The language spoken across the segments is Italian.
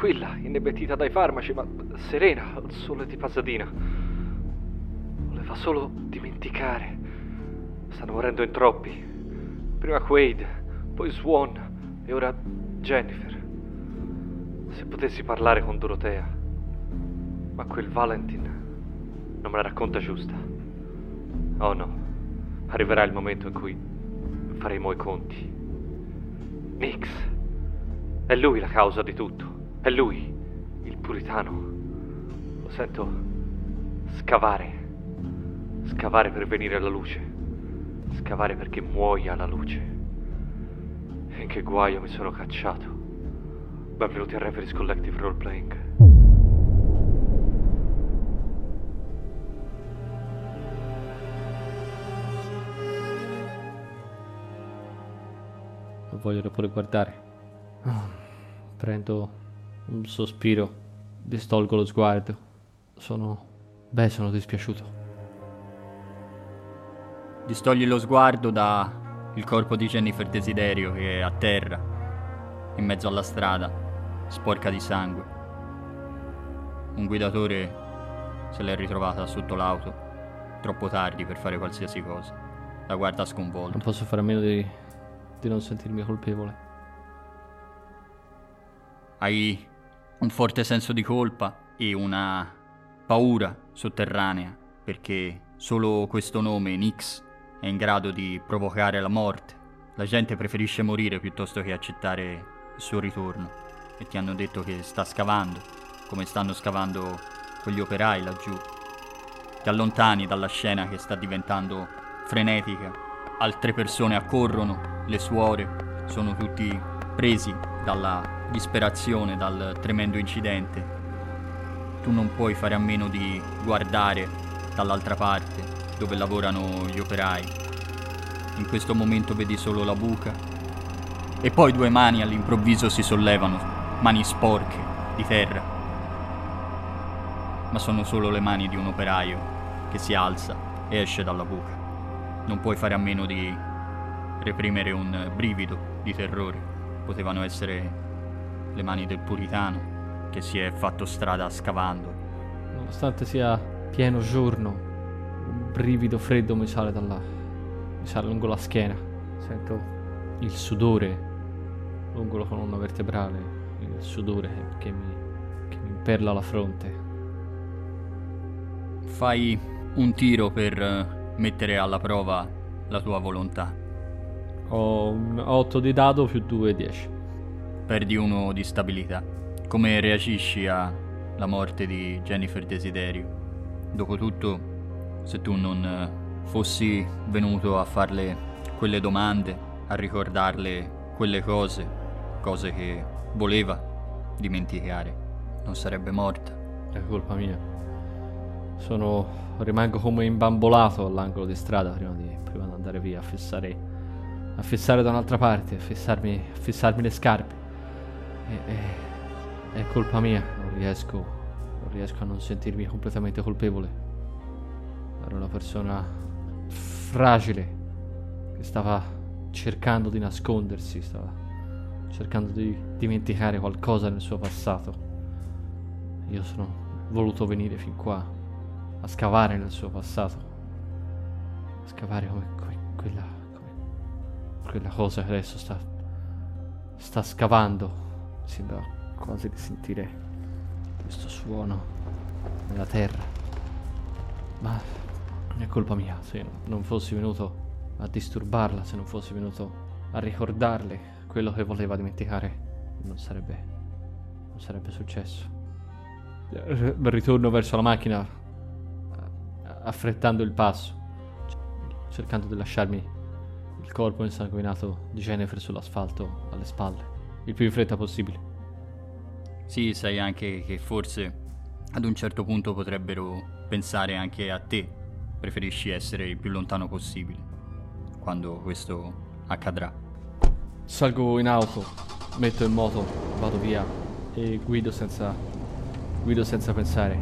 tranquilla, inebetita dai farmaci, ma serena al sole di Pasadena. Voleva solo dimenticare. Stanno morendo in troppi. Prima Quaid, poi Swan e ora Jennifer. Se potessi parlare con Dorotea. Ma quel Valentin non me la racconta giusta. Oh no, arriverà il momento in cui faremo i conti. Nix. È lui la causa di tutto. È lui, il puritano. Lo sento scavare. Scavare per venire alla luce. Scavare perché muoia la luce. E in che guaio mi sono cacciato. Benvenuti a Reveries Collective Roleplaying. Non voglio neppure guardare. Prendo un sospiro, distolgo lo sguardo. Sono... Beh, sono dispiaciuto. Distogli lo sguardo da il corpo di Jennifer Desiderio che è a terra, in mezzo alla strada, sporca di sangue. Un guidatore se l'è ritrovata sotto l'auto, troppo tardi per fare qualsiasi cosa. La guarda sconvolta. Non posso fare a meno di, di non sentirmi colpevole. Hai un forte senso di colpa e una paura sotterranea perché solo questo nome, Nix, è in grado di provocare la morte. La gente preferisce morire piuttosto che accettare il suo ritorno. E ti hanno detto che sta scavando, come stanno scavando quegli operai laggiù. Ti allontani dalla scena che sta diventando frenetica. Altre persone accorrono, le suore sono tutti presi dalla disperazione, dal tremendo incidente. Tu non puoi fare a meno di guardare dall'altra parte dove lavorano gli operai. In questo momento vedi solo la buca e poi due mani all'improvviso si sollevano, mani sporche di terra. Ma sono solo le mani di un operaio che si alza e esce dalla buca. Non puoi fare a meno di reprimere un brivido di terrore. Potevano essere le mani del puritano che si è fatto strada scavando. Nonostante sia pieno giorno, un brivido freddo mi sale dalla. mi sale lungo la schiena. Sento il sudore lungo la colonna vertebrale, il sudore che mi, che mi imperla la fronte. Fai un tiro per eh, mettere alla prova la tua volontà. Ho un 8 di dado più 2, 10. Perdi uno di stabilità. Come reagisci alla morte di Jennifer Desiderio? Dopotutto, se tu non eh, fossi venuto a farle quelle domande, a ricordarle quelle cose, cose che voleva dimenticare, non sarebbe morta. È colpa mia. Sono. rimango come imbambolato all'angolo di strada prima di, prima di andare via a fissare. A fissare da un'altra parte, a fissarmi, a fissarmi le scarpe. E, e- è colpa mia, non riesco. non riesco a non sentirmi completamente colpevole. Ero una persona fragile che stava cercando di nascondersi, stava cercando di dimenticare qualcosa nel suo passato. Io sono voluto venire fin qua a scavare nel suo passato. A scavare come, come quella. Quella cosa che adesso sta. sta scavando. Sembra quasi di sentire questo suono nella terra. Ma è colpa mia se non fossi venuto a disturbarla, se non fossi venuto a ricordarle quello che voleva dimenticare, non sarebbe. non sarebbe successo. R- ritorno verso la macchina, affrettando il passo, cercando di lasciarmi il corpo insanguinato di Jennifer sull'asfalto alle spalle, il più in fretta possibile. Sì, sai anche che forse ad un certo punto potrebbero pensare anche a te. Preferisci essere il più lontano possibile quando questo accadrà. Salgo in auto, metto in moto, vado via e guido senza. guido senza pensare.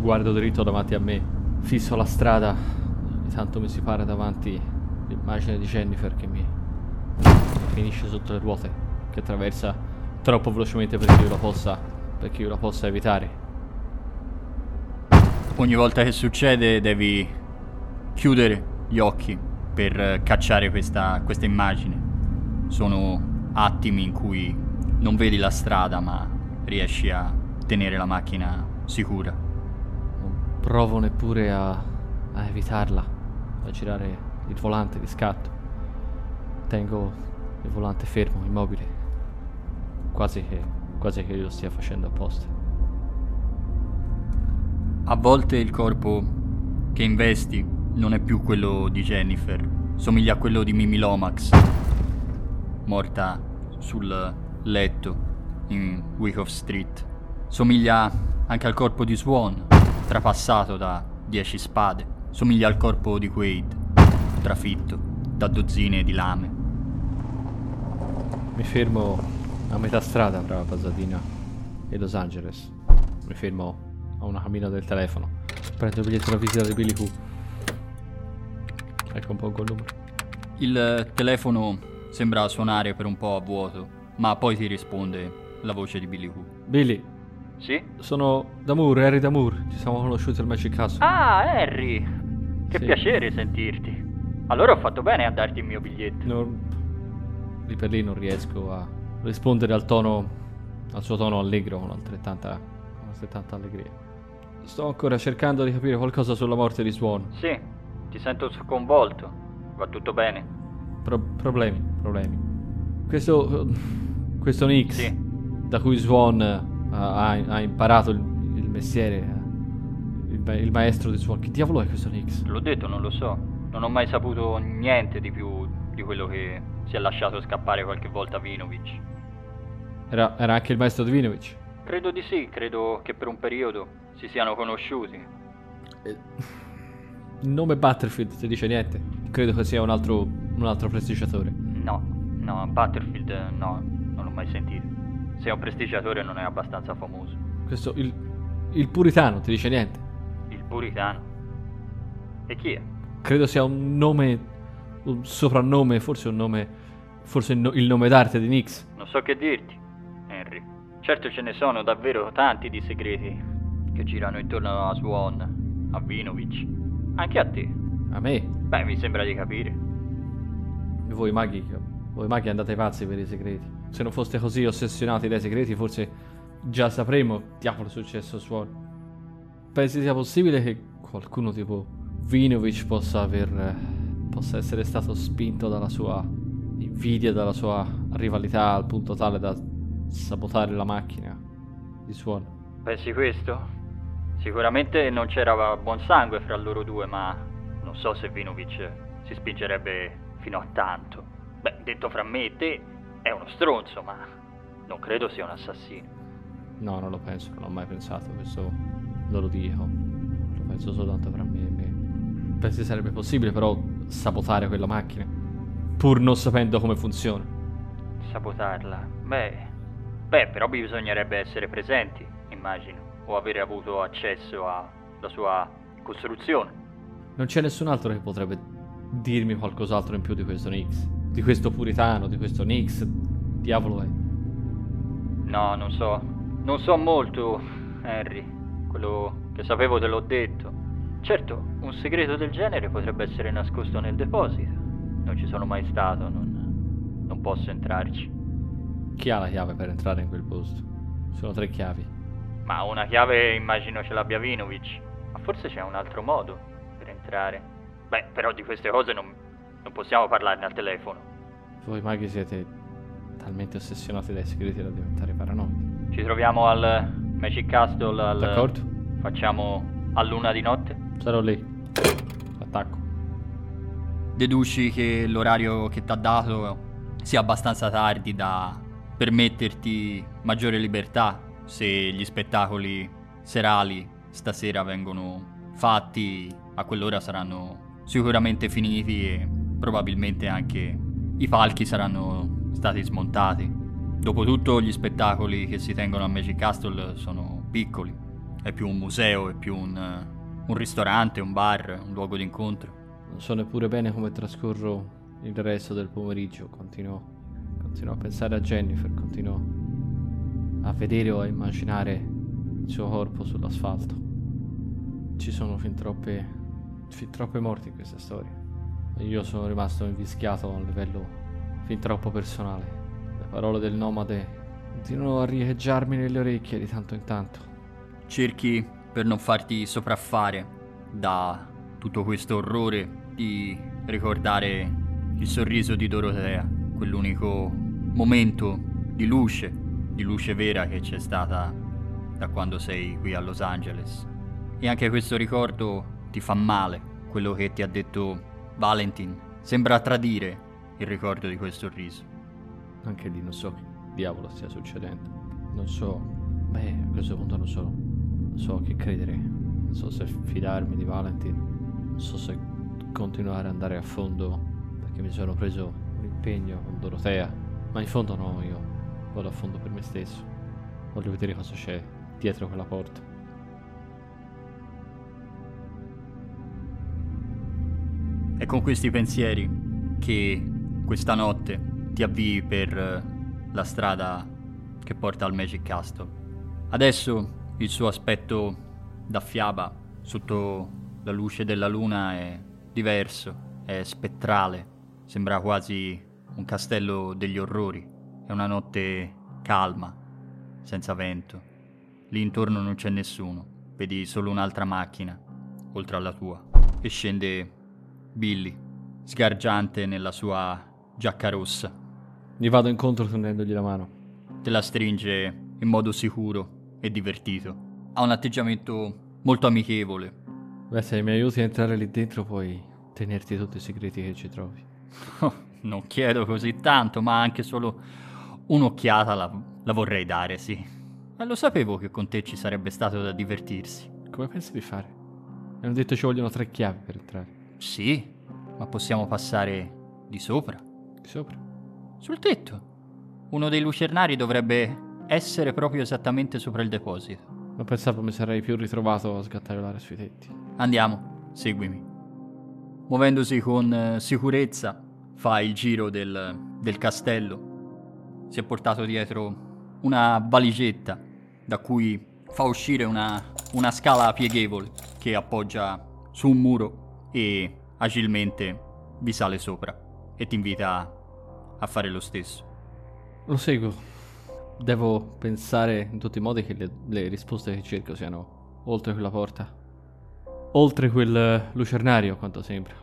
Guardo dritto davanti a me, fisso la strada, ogni tanto mi si para davanti l'immagine di Jennifer che mi finisce sotto le ruote, che attraversa troppo velocemente perché io la possa, perché io la possa evitare. Ogni volta che succede devi chiudere gli occhi per cacciare questa, questa immagine. Sono attimi in cui non vedi la strada ma riesci a tenere la macchina sicura. Non provo neppure a, a evitarla, a girare il volante di scatto. Tengo il volante fermo, immobile. Quasi che, quasi che io lo stia facendo apposta. A volte il corpo che investi non è più quello di Jennifer, somiglia a quello di Mimi Lomax, morta sul letto in Wyckoff Street. Somiglia anche al corpo di Swan, trapassato da dieci spade. Somiglia al corpo di Quaid, trafitto da dozzine di lame. Mi fermo a metà strada tra Pasadena e Los Angeles. Mi fermo a una cabina del telefono. Prendo il biglietto da visita di Billy Who. Ecco un po' quel numero. Il telefono sembra suonare per un po' a vuoto, ma poi ti risponde la voce di Billy Who. Billy, Sì? sono Damour, Harry Damour. Ci siamo conosciuti al Magic Castle. Ah, Harry! Che Sì. piacere sentirti. Allora ho fatto bene a darti il mio biglietto. Non- Lì per lì non riesco a rispondere al tono, al suo tono allegro con altrettanta, con altrettanta allegria. Sto ancora cercando di capire qualcosa sulla morte di Swan. Sì, ti sento sconvolto. Va tutto bene? Pro- problemi, problemi. Questo, questo Nix, Sì. da cui Swan eh, ha, ha imparato il, il mestiere, eh, il, il maestro di Swan. Che diavolo è questo Nix? L'ho detto, non lo so. Non ho mai saputo niente di più di quello che si è lasciato scappare qualche volta Vinovic. Era, era anche il maestro Divinovic. Credo di sì, credo che per un periodo si siano conosciuti. Il nome Battlefield ti dice niente? Credo che sia un altro, un altro prestigiatore. No, no, Butterfield no, non l'ho mai sentito. Se è un prestigiatore non è abbastanza famoso. Questo, il, il puritano, ti dice niente? Il puritano. E chi è? Credo sia un nome, un soprannome, forse un nome, forse il, no- il nome d'arte di Nix. Non so che dirti, Henry. Certo ce ne sono davvero tanti di segreti che girano intorno a Swan, a Vinovic, anche a te. A me, Beh, mi sembra di capire. voi maghi, voi maghi andate pazzi per i segreti. Se non foste così ossessionati dai segreti, forse già sapremo diavolo è successo a Swan. Pensi sia possibile che qualcuno tipo Vinovic possa aver, possa essere stato spinto dalla sua invidia, dalla sua rivalità al punto tale da sabotare la macchina di Swan? Pensi questo? Sicuramente non c'era buon sangue fra loro due, ma non so se Vinovic si spingerebbe fino a tanto. Beh, detto fra me e te, è uno stronzo, ma non credo sia un assassino. No, non lo penso, non l'ho mai pensato, questo non lo dico. Lo penso soltanto e me. Pensi sarebbe possibile però sabotare quella macchina, pur non sapendo come funziona. Sabotarla? Beh, beh, però bisognerebbe essere presenti, immagino, o avere avuto accesso alla sua costruzione. Non c'è nessun altro che potrebbe dirmi qualcos'altro in più di questo Nix. Di questo puritano, di questo Nix. Diavolo è. No, non so. Non so molto, Henry. Quello che sapevo te l'ho detto. Certo, un segreto del genere potrebbe essere nascosto nel deposito. Non ci sono mai stato, non, non posso entrarci. Chi ha la chiave per entrare in quel posto? Sono tre chiavi. Ma una chiave immagino ce l'abbia Vinovic. Ma forse c'è un altro modo per entrare. Beh, però di queste cose non, non possiamo parlarne al telefono. Voi maghi siete talmente ossessionati dai segreti da diventare paranoidi. Ci troviamo al Magic Castle al... D'accordo? Facciamo a luna di notte? Sarò lì. Attacco. Deduci che l'orario che ti ha dato sia abbastanza tardi da permetterti maggiore libertà se gli spettacoli serali stasera vengono fatti a quell'ora saranno sicuramente finiti e probabilmente anche i palchi saranno stati smontati. Dopotutto gli spettacoli che si tengono a Magic Castle sono piccoli, è più un museo, è più un, un ristorante, un bar, un luogo d'incontro. Non so neppure bene come trascorro il resto del pomeriggio. Continuo, continuo a pensare a Jennifer, continuo a vedere o a immaginare il suo corpo sull'asfalto. Ci sono fin troppe, fin troppe morti in questa storia. Io sono rimasto invischiato a un livello fin troppo personale. Le parole del nomade continuano a riecheggiarmi nelle orecchie di tanto in tanto. Cerchi, per non farti sopraffare da tutto questo orrore, di ricordare il sorriso di Dorotea, quell'unico momento di luce, di luce vera che c'è stata da quando sei qui a Los Angeles. E anche questo ricordo ti fa male, quello che ti ha detto Valentin. Sembra tradire il ricordo di quel sorriso. Anche lì non so che diavolo stia succedendo. Non so. Beh, a questo punto non so. So che credere. Non so se fidarmi di Valentin. Non so se continuare ad andare a fondo perché mi sono preso un impegno con Dorotea. Ma in fondo no, io vado a fondo per me stesso. Voglio vedere cosa c'è dietro quella porta. È con questi pensieri che questa notte ti avvii per la strada che porta al Magic Castle. Adesso il suo aspetto da fiaba sotto la luce della luna è diverso, è spettrale, sembra quasi un castello degli orrori. È una notte calma, senza vento. Lì intorno non c'è nessuno, vedi solo un'altra macchina, oltre alla tua. E scende Billy, sgargiante nella sua giacca rossa. Gli vado incontro tendendogli la mano. Te la stringe in modo sicuro e divertito. Ha un atteggiamento molto amichevole. Beh, se mi aiuti a entrare lì dentro puoi tenerti tutti i segreti che ci trovi. Oh, non chiedo così tanto, ma anche solo un'occhiata la, la vorrei dare, sì. Ma lo sapevo che con te ci sarebbe stato da divertirsi. Come pensi di fare? Mi hanno detto ci vogliono tre chiavi per entrare. Sì, ma possiamo passare di sopra. Di sopra? Sul tetto. Uno dei lucernari dovrebbe essere proprio esattamente sopra il deposito. Non pensavo mi sarei più ritrovato a sgattaiolare sui tetti. Andiamo, seguimi. Muovendosi con eh, sicurezza, fa il giro del, del castello. Si è portato dietro una valigetta da cui fa uscire una, una scala pieghevole che appoggia su un muro e agilmente vi sale sopra e ti invita a fare lo stesso. Lo seguo. Devo pensare in tutti i modi che le, le risposte che cerco siano oltre quella porta. Oltre quel lucernario, quanto sembra.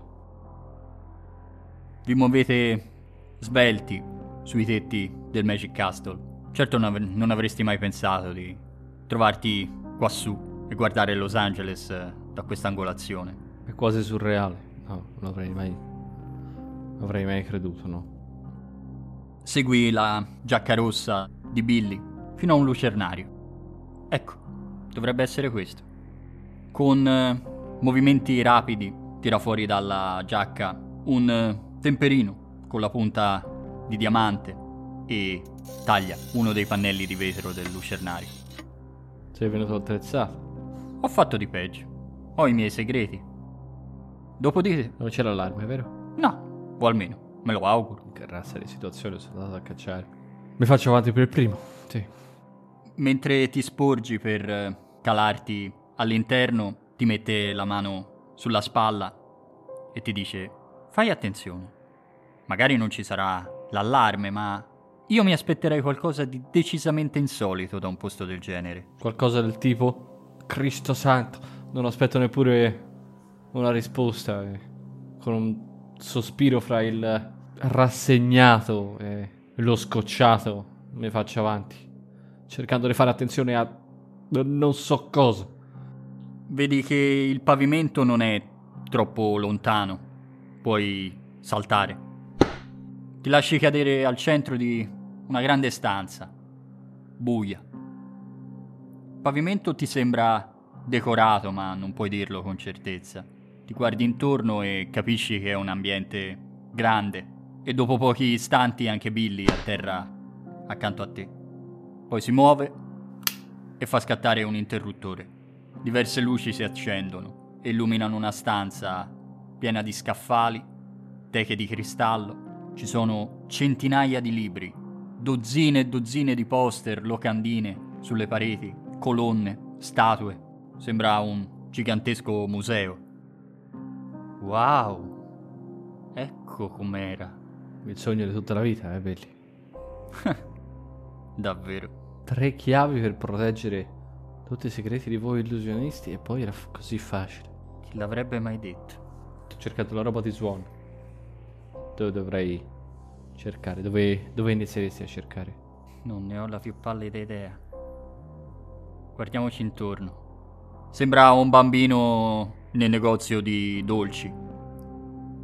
Vi muovete svelti sui tetti del Magic Castle. Certo non, av- non avresti mai pensato di trovarti quassù e guardare Los Angeles eh, da questa angolazione. È quasi surreale. No, non avrei mai. Non avrei mai creduto, no. Segui la giacca rossa di Billy fino a un lucernario. Ecco, dovrebbe essere questo. Con eh, movimenti rapidi tira fuori dalla giacca un eh, temperino con la punta di diamante e taglia uno dei pannelli di vetro del lucernario. Sei venuto attrezzato. Ho fatto di peggio. Ho i miei segreti. Dopodiché, Non c'è l'allarme, vero? no, o almeno me lo auguro. Che razza di situazione sono andato a cacciarmi. Mi faccio avanti per il primo. Sì. Mentre ti sporgi per eh, calarti all'interno, ti mette la mano sulla spalla e ti dice: Fai attenzione. Magari non ci sarà l'allarme, ma io mi aspetterei qualcosa di decisamente insolito da un posto del genere. Qualcosa del tipo. Cristo santo. Non aspetto neppure una risposta. eh. Con un sospiro fra il rassegnato e lo scocciato mi faccio avanti. Cercando di fare attenzione a. non so cosa. Vedi che il pavimento non è troppo lontano. Puoi saltare. Ti lasci cadere al centro di una grande stanza. Buia. Il pavimento ti sembra decorato, ma non puoi dirlo con certezza. Ti guardi intorno e capisci che è un ambiente grande. E dopo pochi istanti anche Billy atterra accanto a te. Poi si muove e fa scattare un interruttore. Diverse luci si accendono e illuminano una stanza piena di scaffali, teche di cristallo. Ci sono centinaia di libri, dozzine e dozzine di poster, locandine sulle pareti, colonne, statue. Sembra un gigantesco museo. Wow! Ecco com'era. Il sogno di tutta la vita, eh, belli. Davvero. Tre chiavi per proteggere tutti i segreti di voi illusionisti e poi era f- così facile. Chi l'avrebbe mai detto? Ho cercato la roba di suono. Dove dovrei cercare? Dove, dove inizieresti a cercare? Non ne ho la più pallida idea. Guardiamoci intorno. Sembra un bambino nel negozio di dolci.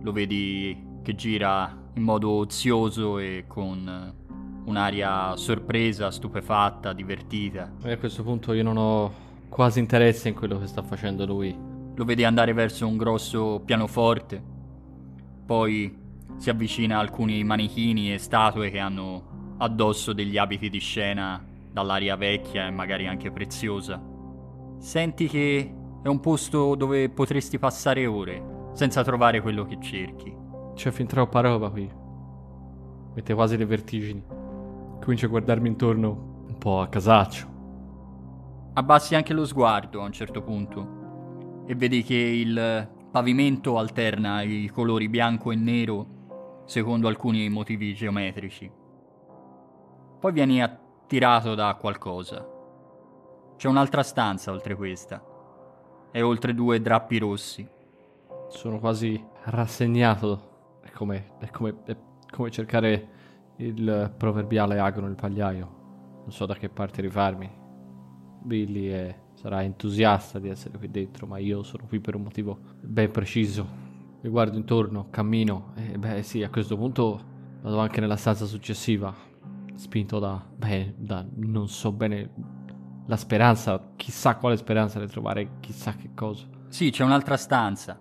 Lo vedi che gira in modo ozioso e con un'aria sorpresa, stupefatta, divertita. E a questo punto io non ho quasi interesse in quello che sta facendo lui. Lo vedi andare verso un grosso pianoforte. Poi si avvicina a alcuni manichini e statue che hanno addosso degli abiti di scena dall'aria vecchia e magari anche preziosa. Senti che è un posto dove potresti passare ore senza trovare quello che cerchi. C'è fin troppa roba qui. Mette quasi le vertigini. Comincio a guardarmi intorno un po' a casaccio. Abbassi anche lo sguardo a un certo punto e vedi che il pavimento alterna i colori bianco e nero secondo alcuni motivi geometrici. Poi vieni attirato da qualcosa. C'è un'altra stanza oltre questa e oltre due drappi rossi. Sono quasi rassegnato. Come, è come, è come cercare il proverbiale ago nel pagliaio. Non so da che parte rifarmi. Billy è, sarà entusiasta di essere qui dentro, ma io sono qui per un motivo ben preciso. Mi guardo intorno, cammino e beh sì, a questo punto vado anche nella stanza successiva, spinto da, beh, da non so bene la speranza, chissà quale speranza di trovare chissà che cosa. Sì, c'è un'altra stanza.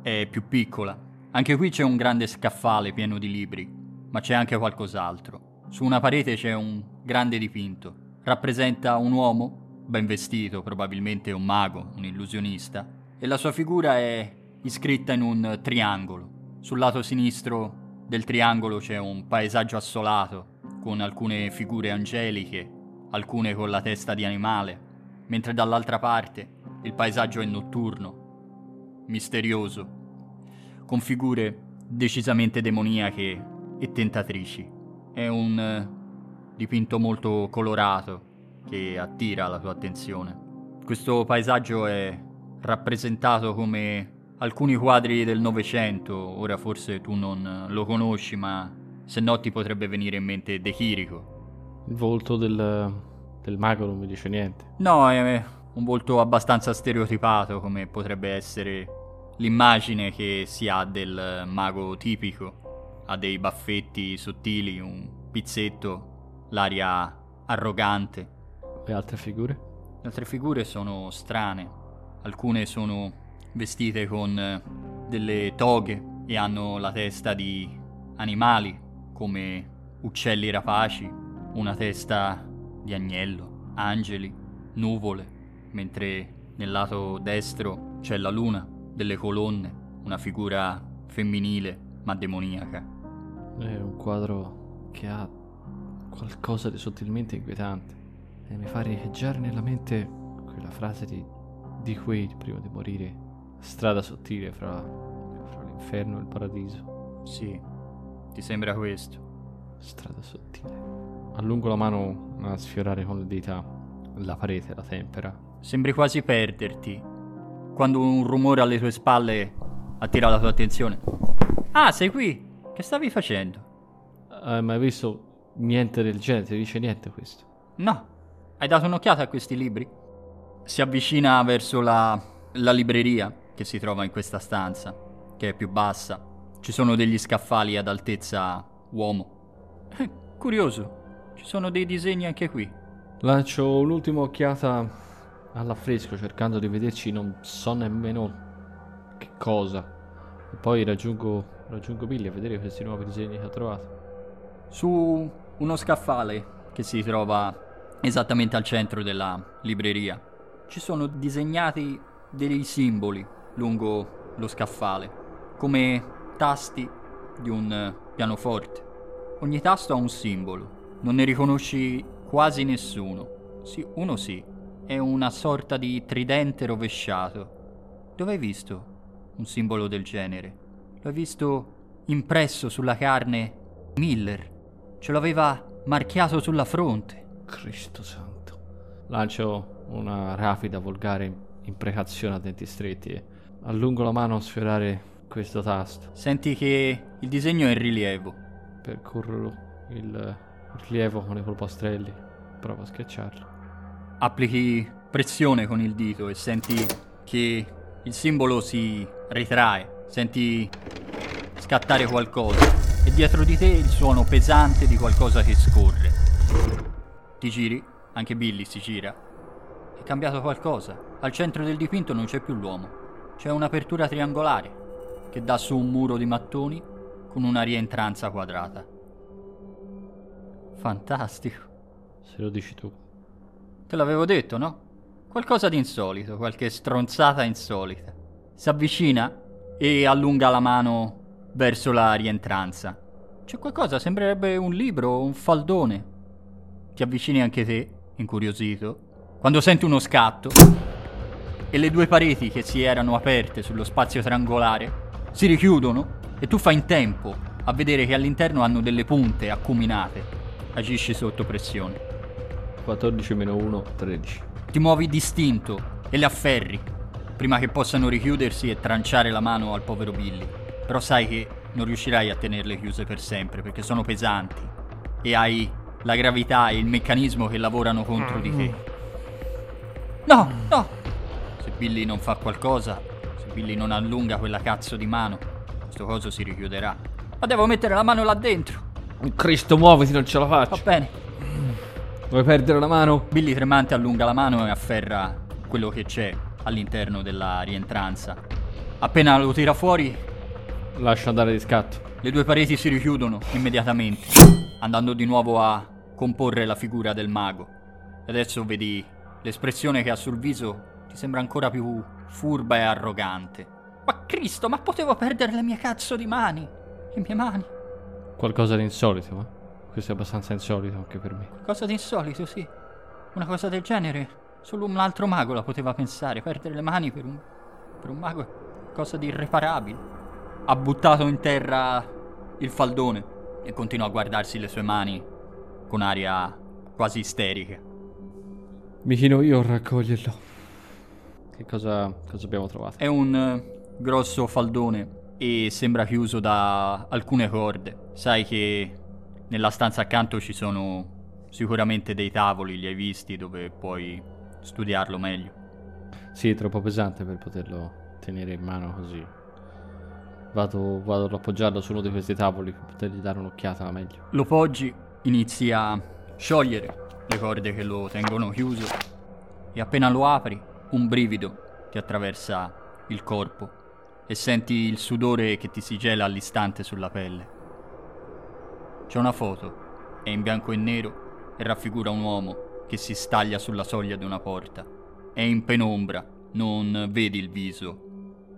È più piccola. Anche qui c'è un grande scaffale pieno di libri, ma c'è anche qualcos'altro. Su una parete c'è un grande dipinto. Rappresenta un uomo, ben vestito, probabilmente un mago, un illusionista, e la sua figura è iscritta in un triangolo. Sul lato sinistro del triangolo c'è un paesaggio assolato, con alcune figure angeliche, alcune con la testa di animale, mentre dall'altra parte il paesaggio è notturno, misterioso, con figure decisamente demoniache e tentatrici. È un eh, dipinto molto colorato che attira la tua attenzione. Questo paesaggio è rappresentato come alcuni quadri del Novecento, ora forse tu non lo conosci, ma se no ti potrebbe venire in mente De Chirico. Il volto del, del mago non mi dice niente. No, è un volto abbastanza stereotipato, come potrebbe essere l'immagine che si ha del mago tipico. Ha dei baffetti sottili, un pizzetto, l'aria arrogante. Le altre figure? Le altre figure sono strane. Alcune sono vestite con eh, delle toghe e hanno la testa di animali, come uccelli rapaci, una testa di agnello, angeli, nuvole, mentre nel lato destro c'è la luna, delle colonne, una figura femminile ma demoniaca. È un quadro che ha qualcosa di sottilmente inquietante e mi fa riecheggiare nella mente quella frase di, di Quaid prima di morire. Strada sottile fra, fra l'inferno e il paradiso. Sì, ti sembra questo? Strada sottile. Allungo la mano a sfiorare con le dita la parete, la tempera. Sembri quasi perderti quando un rumore alle tue spalle attira la tua attenzione. Ah, sei qui! Che stavi facendo? Hai mai visto niente del genere? Ti dice niente questo? No. Hai dato un'occhiata a questi libri? Si avvicina verso la, la libreria che si trova in questa stanza, che è più bassa. Ci sono degli scaffali ad altezza uomo. Eh, curioso. Ci sono dei disegni anche qui. Lancio un'ultima occhiata all'affresco cercando di vederci non so nemmeno che cosa. E poi raggiungo, raggiungo Billy a vedere questi nuovi disegni che ha trovato. Su uno scaffale che si trova esattamente al centro della libreria ci sono disegnati dei simboli lungo lo scaffale. come tasti di un pianoforte. Ogni tasto ha un simbolo, non ne riconosci quasi nessuno. Sì, uno sì, è una sorta di tridente rovesciato. Dove hai visto un simbolo del genere? L'ho visto impresso sulla carne Miller. Ce l'aveva marchiato sulla fronte. Cristo santo. Lancio una rapida, volgare imprecazione a denti stretti e allungo la mano a sfiorare questo tasto. Senti che il disegno è in rilievo. Percorro il rilievo con i polpastrelli. Provo a schiacciarlo. Applichi pressione con il dito e senti che il simbolo si ritrae. Senti scattare qualcosa. E dietro di te il suono pesante di qualcosa che scorre. Ti giri, anche Billy si gira. È cambiato qualcosa. Al centro del dipinto non c'è più l'uomo. C'è un'apertura triangolare che dà su un muro di mattoni con una rientranza quadrata. Fantastico. Se lo dici tu. Te l'avevo detto, no? Qualcosa di insolito, qualche stronzata insolita. Si avvicina e allunga la mano verso la rientranza. C'è qualcosa, sembrerebbe un libro o un faldone. Ti avvicini anche te, incuriosito, quando senti uno scatto e le due pareti che si erano aperte sullo spazio triangolare si richiudono e tu fai in tempo a vedere che all'interno hanno delle punte acuminate. Agisci sotto pressione. 14 meno 1, 13. Ti muovi distinto e le afferri prima che possano richiudersi e tranciare la mano al povero Billy. Però sai che non riuscirai a tenerle chiuse per sempre perché sono pesanti e hai la gravità e il meccanismo che lavorano contro di te. No, no! Se Billy non fa qualcosa, se Billy non allunga quella cazzo di mano, questo coso si richiuderà. Ma devo mettere la mano là dentro. Cristo, muoviti, non ce la Va faccio. bene. Vuoi perdere la mano? Billy tremante allunga la mano e afferra quello che c'è all'interno della rientranza. Appena lo tira fuori, Lascia andare di scatto. le due pareti si richiudono immediatamente, andando di nuovo a comporre la figura del mago. E adesso vedi l'espressione che ha sul viso ti sembra ancora più furba e arrogante. Ma Cristo, ma potevo perdere le mie cazzo di mani! Le mie mani! Qualcosa di insolito, ma questo è abbastanza insolito anche per me. Cosa di insolito, sì. Una cosa del genere. Solo un altro mago la poteva pensare. Perdere le mani per un. per un mago è cosa di irreparabile. Ha buttato in terra il faldone e continua a guardarsi le sue mani con aria quasi isterica. Mi chino io a raccoglierlo. Che cosa, cosa abbiamo trovato? È un eh, grosso faldone e sembra chiuso da alcune corde. Sai che nella stanza accanto ci sono sicuramente dei tavoli, li hai visti, dove puoi studiarlo meglio. Sì, è troppo pesante per poterlo tenere in mano così. Vado, vado ad appoggiarlo su uno di questi tavoli per potergli dare un'occhiata meglio. Lo poggi, inizi a sciogliere le corde che lo tengono chiuso e appena lo apri un brivido ti attraversa il corpo e senti il sudore che ti si gela all'istante sulla pelle. C'è una foto, è in bianco e nero e raffigura un uomo che si staglia sulla soglia di una porta. È in penombra, non vedi il viso,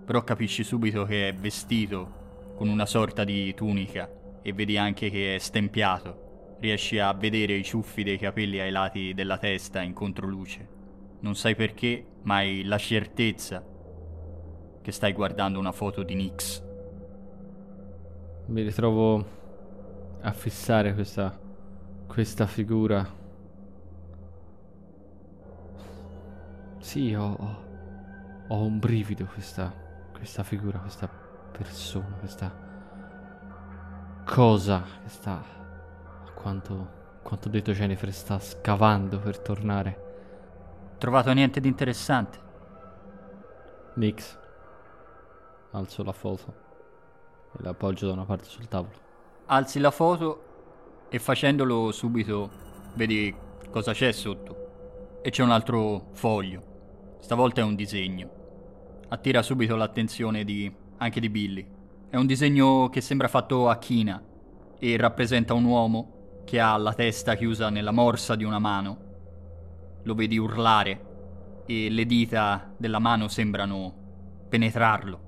però capisci subito che è vestito con una sorta di tunica e vedi anche che è stempiato. Riesci a vedere i ciuffi dei capelli ai lati della testa in controluce. Non sai perché, ma hai la certezza che stai guardando una foto di Nix. Mi ritrovo a fissare questa, questa figura. Sì, ho, ho, ho un brivido questa, questa figura, questa persona, questa cosa che sta, a quanto, quanto detto Jennifer, sta scavando per tornare. Trovato niente di interessante? Nix. Alzo la foto e la appoggio da una parte sul tavolo. Alzi la foto e facendolo subito vedi cosa c'è sotto. E c'è un altro foglio. Stavolta è un disegno. Attira subito l'attenzione di, anche di Billy. È un disegno che sembra fatto a china e rappresenta un uomo che ha la testa chiusa nella morsa di una mano. Lo vedi urlare e le dita della mano sembrano penetrarlo.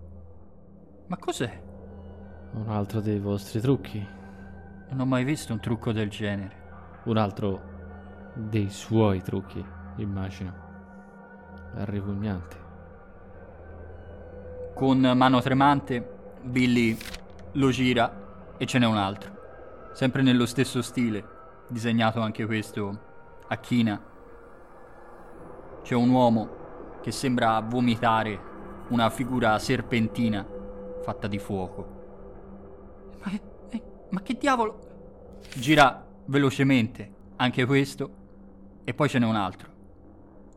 Ma cos'è? Un altro dei vostri trucchi. Non ho mai visto un trucco del genere. Un altro dei suoi trucchi, immagino. Ripugnante. Con mano tremante, Billy lo gira e ce n'è un altro. Sempre nello stesso stile, disegnato anche questo a china. C'è un uomo che sembra vomitare una figura serpentina fatta di fuoco. Ma, eh, ma che diavolo? Gira velocemente anche questo e poi ce n'è un altro,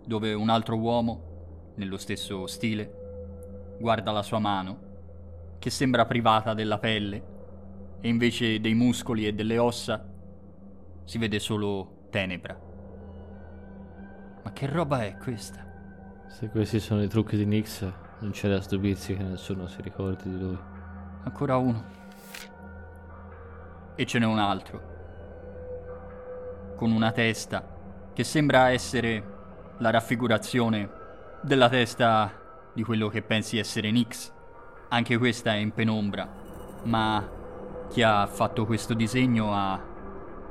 dove un altro uomo, nello stesso stile, guarda la sua mano, che sembra privata della pelle, e invece dei muscoli e delle ossa si vede solo tenebra. Ma che roba è questa? Se questi sono i trucchi di Nix, non c'è da stupirsi che nessuno si ricordi di lui. Ancora uno. E ce n'è un altro. Con una testa che sembra essere la raffigurazione della testa di quello che pensi essere Nix. Anche questa è in penombra, ma chi ha fatto questo disegno ha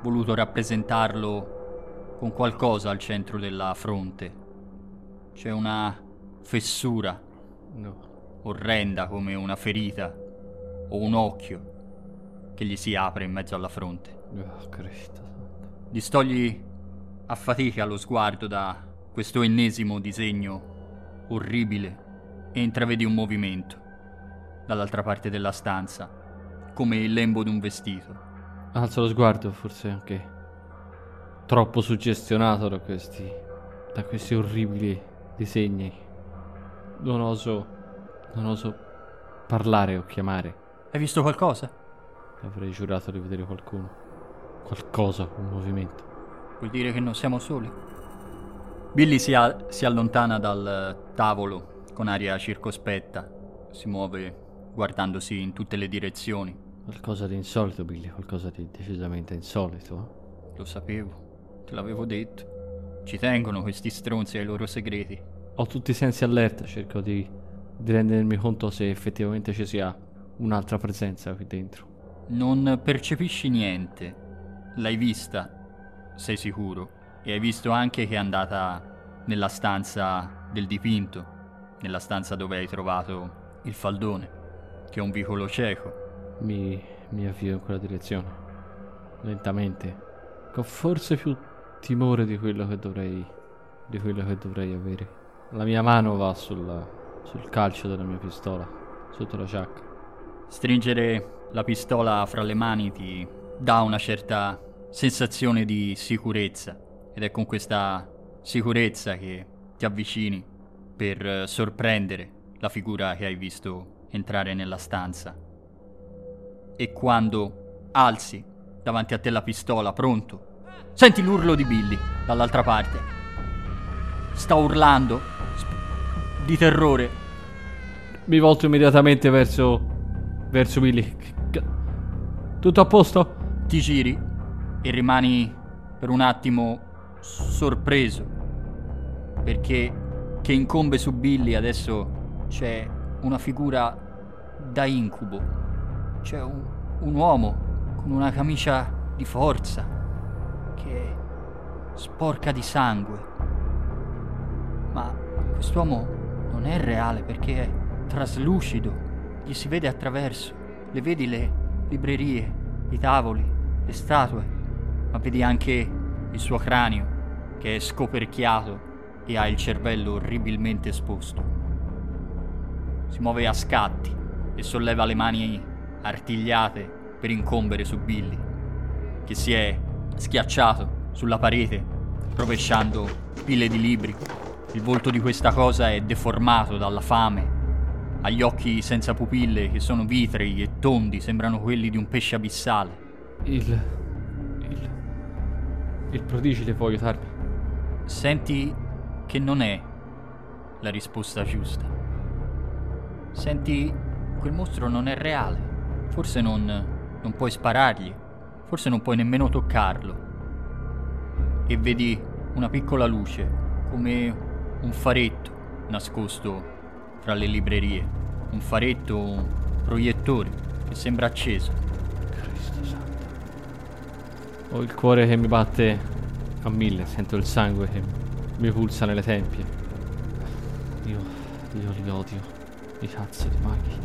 voluto rappresentarlo con qualcosa al centro della fronte. C'è una fessura No. orrenda come una ferita o un occhio che gli si apre in mezzo alla fronte. Oh, Cristo. Distogli a fatica lo sguardo da questo ennesimo disegno orribile e intravedi un movimento dall'altra parte della stanza, come il lembo di un vestito. Alzo lo sguardo, forse anche troppo suggestionato da questi, da questi orribili disegni. Non oso, non oso parlare o chiamare. Hai visto qualcosa? Avrei giurato di vedere qualcuno. Qualcosa, un movimento. Vuol dire che non siamo soli? Billy si, a- si allontana dal tavolo con aria circospetta, si muove guardandosi in tutte le direzioni. Qualcosa di insolito, Billy, qualcosa di decisamente insolito. Lo sapevo, te l'avevo detto. Ci tengono questi stronzi ai loro segreti. Ho tutti i sensi allerta, cerco di, di rendermi conto se effettivamente ci sia un'altra presenza qui dentro. Non percepisci niente. L'hai vista, sei sicuro. E hai visto anche che è andata nella stanza del dipinto, nella stanza dove hai trovato il faldone, che è un vicolo cieco. Mi, mi avvio in quella direzione. Lentamente. Con forse più timore di quello che dovrei. di quello che dovrei avere. La mia mano va sul, sul calcio della mia pistola, sotto la giacca. Stringere la pistola fra le mani ti dà una certa sensazione di sicurezza ed è con questa sicurezza che ti avvicini per eh, sorprendere la figura che hai visto entrare nella stanza. E quando alzi davanti a te la pistola, pronto, senti l'urlo di Billy dall'altra parte. Sta urlando di terrore Mi volto immediatamente verso. Verso Billy. Tutto a posto? ti giri e rimani per un attimo sorpreso perché che incombe su Billy adesso c'è una figura da incubo c'è un, un uomo con una camicia di forza che è sporca di sangue ma quest'uomo non è reale perché è traslucido gli si vede attraverso le vedi le librerie i tavoli le statue, ma vedi anche il suo cranio che è scoperchiato e ha il cervello orribilmente esposto. Si muove a scatti e solleva le mani artigliate per incombere su Billy, che si è schiacciato sulla parete, rovesciando pile di libri. Il volto di questa cosa è deformato dalla fame. Ha gli occhi senza pupille che sono vitrei e tondi, sembrano quelli di un pesce abissale. Il. Il. Il prodigile può aiutarmi. Senti che non è la risposta giusta. Senti quel mostro non è reale. Forse non, non puoi sparargli. Forse non puoi nemmeno toccarlo. E vedi una piccola luce, come un faretto nascosto tra le librerie. Un faretto, un proiettore che sembra acceso. Cristo santo. Ho il cuore che mi batte a mille, sento il sangue che mi pulsa nelle tempie. Io, io li odio, i cazzo di maghi.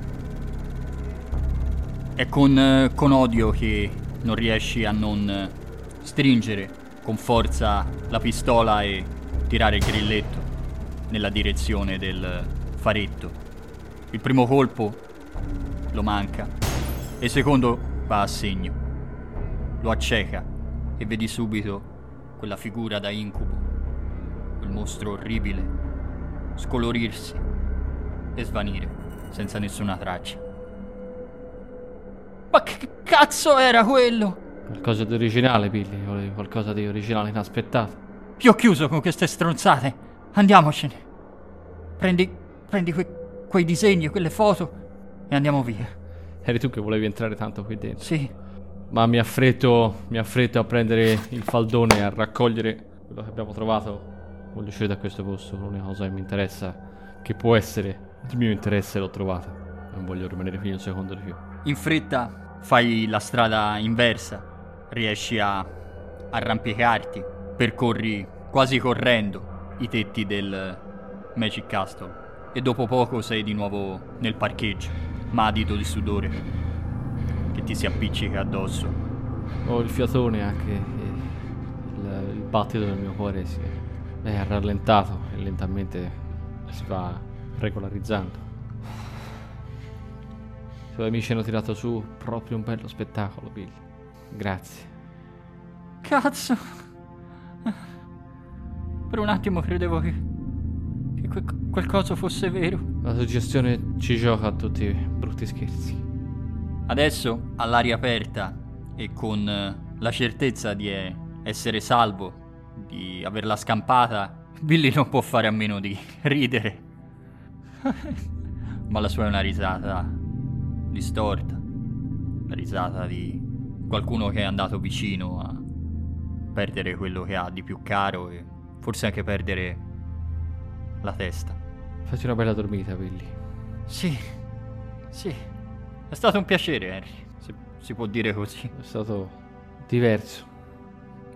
È con, con odio che non riesci a non stringere con forza la pistola e tirare il grilletto nella direzione del faretto. Il primo colpo lo manca e il secondo va a segno. Lo acceca e vedi subito quella figura da incubo, quel mostro orribile, scolorirsi e svanire senza nessuna traccia. Ma che cazzo era quello? Qualcosa di originale, Billy. Volevi qualcosa di originale inaspettato. Io ho chiuso con queste stronzate. Andiamocene. Prendi, prendi que- quei disegni, quelle foto e andiamo via. Eri tu che volevi entrare tanto qui dentro. Sì. Ma mi affretto, mi affretto a prendere il faldone e a raccogliere quello che abbiamo trovato. Voglio uscire da questo posto. L'unica cosa che mi interessa, che può essere il mio interesse, l'ho trovata. Non voglio rimanere qui un secondo di più. In fretta fai la strada inversa. Riesci a arrampicarti. Percorri quasi correndo i tetti del Magic Castle. E dopo poco sei di nuovo nel parcheggio, madito di sudore che ti si appiccica addosso. Ho il fiatone anche. Il, il battito del mio cuore si è rallentato e lentamente si va regolarizzando. I tuoi amici hanno tirato su proprio un bello spettacolo, Billy. Grazie. Cazzo! Per un attimo credevo che, quel coso fosse vero. La suggestione ci gioca a tutti i brutti scherzi. Adesso, all'aria aperta e con eh, la certezza di eh, essere salvo, di averla scampata, Billy non può fare a meno di ridere. Ma la sua è una risata distorta. La risata di qualcuno che è andato vicino a perdere quello che ha di più caro e forse anche perdere la testa. Fatti una bella dormita, Billy. Sì, sì. È stato un piacere, Henry. Se si può dire così. È stato diverso.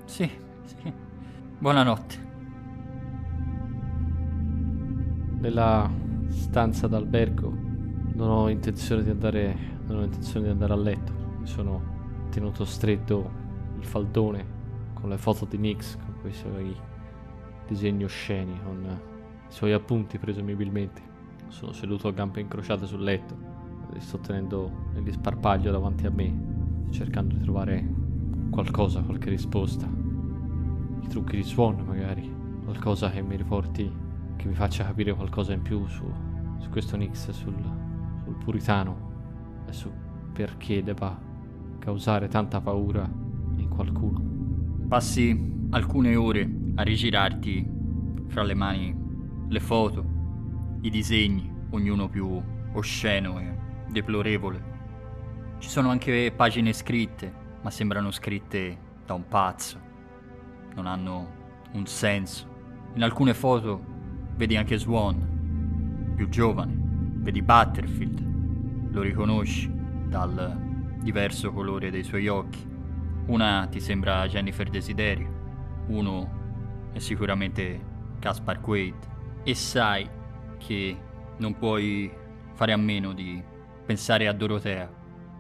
Sì, sì. Buonanotte. Nella stanza d'albergo non ho intenzione di andare. Non ho intenzione di andare a letto. Mi sono tenuto stretto il faldone con le foto di Nix, con quei suoi disegni osceni, con i suoi appunti presumibilmente. Sono seduto a gambe incrociate sul letto. Li sto tenendo negli sparpaglio davanti a me, cercando di trovare qualcosa, qualche risposta. I trucchi di suono, magari. Qualcosa che mi riporti, che mi faccia capire qualcosa in più su, su questo Nix, sul, sul puritano e su perché debba causare tanta paura in qualcuno. Passi alcune ore a rigirarti fra le mani le foto, i disegni, ognuno più osceno e deplorevole. Ci sono anche pagine scritte, ma sembrano scritte da un pazzo. Non hanno un senso. In alcune foto vedi anche Swan, più giovane. Vedi Butterfield, lo riconosci dal diverso colore dei suoi occhi. Una ti sembra Jennifer Desiderio, uno è sicuramente Caspar Quaid. E sai che non puoi fare a meno di pensare a Dorotea.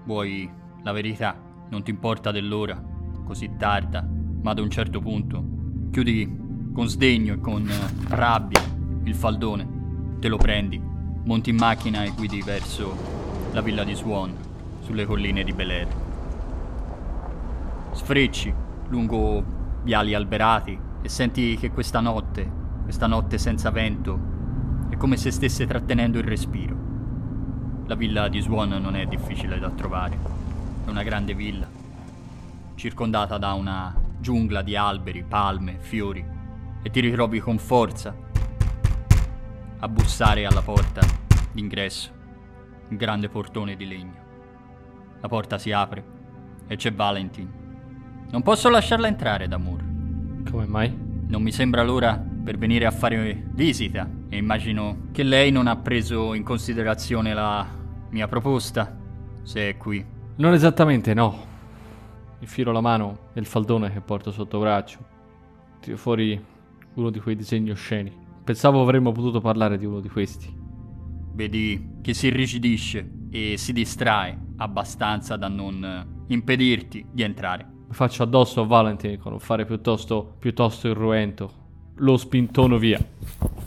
Vuoi la verità, non ti importa dell'ora, così tarda, ma ad un certo punto chiudi con sdegno e con eh, rabbia il faldone, te lo prendi, monti in macchina e guidi verso la villa di Swan, sulle colline di Bel. Sfrecci lungo viali alberati e senti che questa notte, questa notte senza vento, è come se stesse trattenendo il respiro. La villa di Swan non è difficile da trovare. È una grande villa, circondata da una giungla di alberi, palme, fiori, e ti ritrovi con forza a bussare alla porta d'ingresso, un grande portone di legno. La porta si apre e c'è Valentine. Non posso lasciarla entrare, Damour. Come mai? Non mi sembra l'ora per venire a fare visita e immagino che lei non ha preso in considerazione la mia proposta se è qui. Non esattamente, no. Infilo la mano nel faldone che porto sotto braccio. Tiro fuori uno di quei disegni osceni. Pensavo avremmo potuto parlare di uno di questi. Vedi che si irrigidisce e si distrae abbastanza da non impedirti di entrare. Mi faccio addosso a Valentin con un fare piuttosto, piuttosto irruento. Lo spintono via.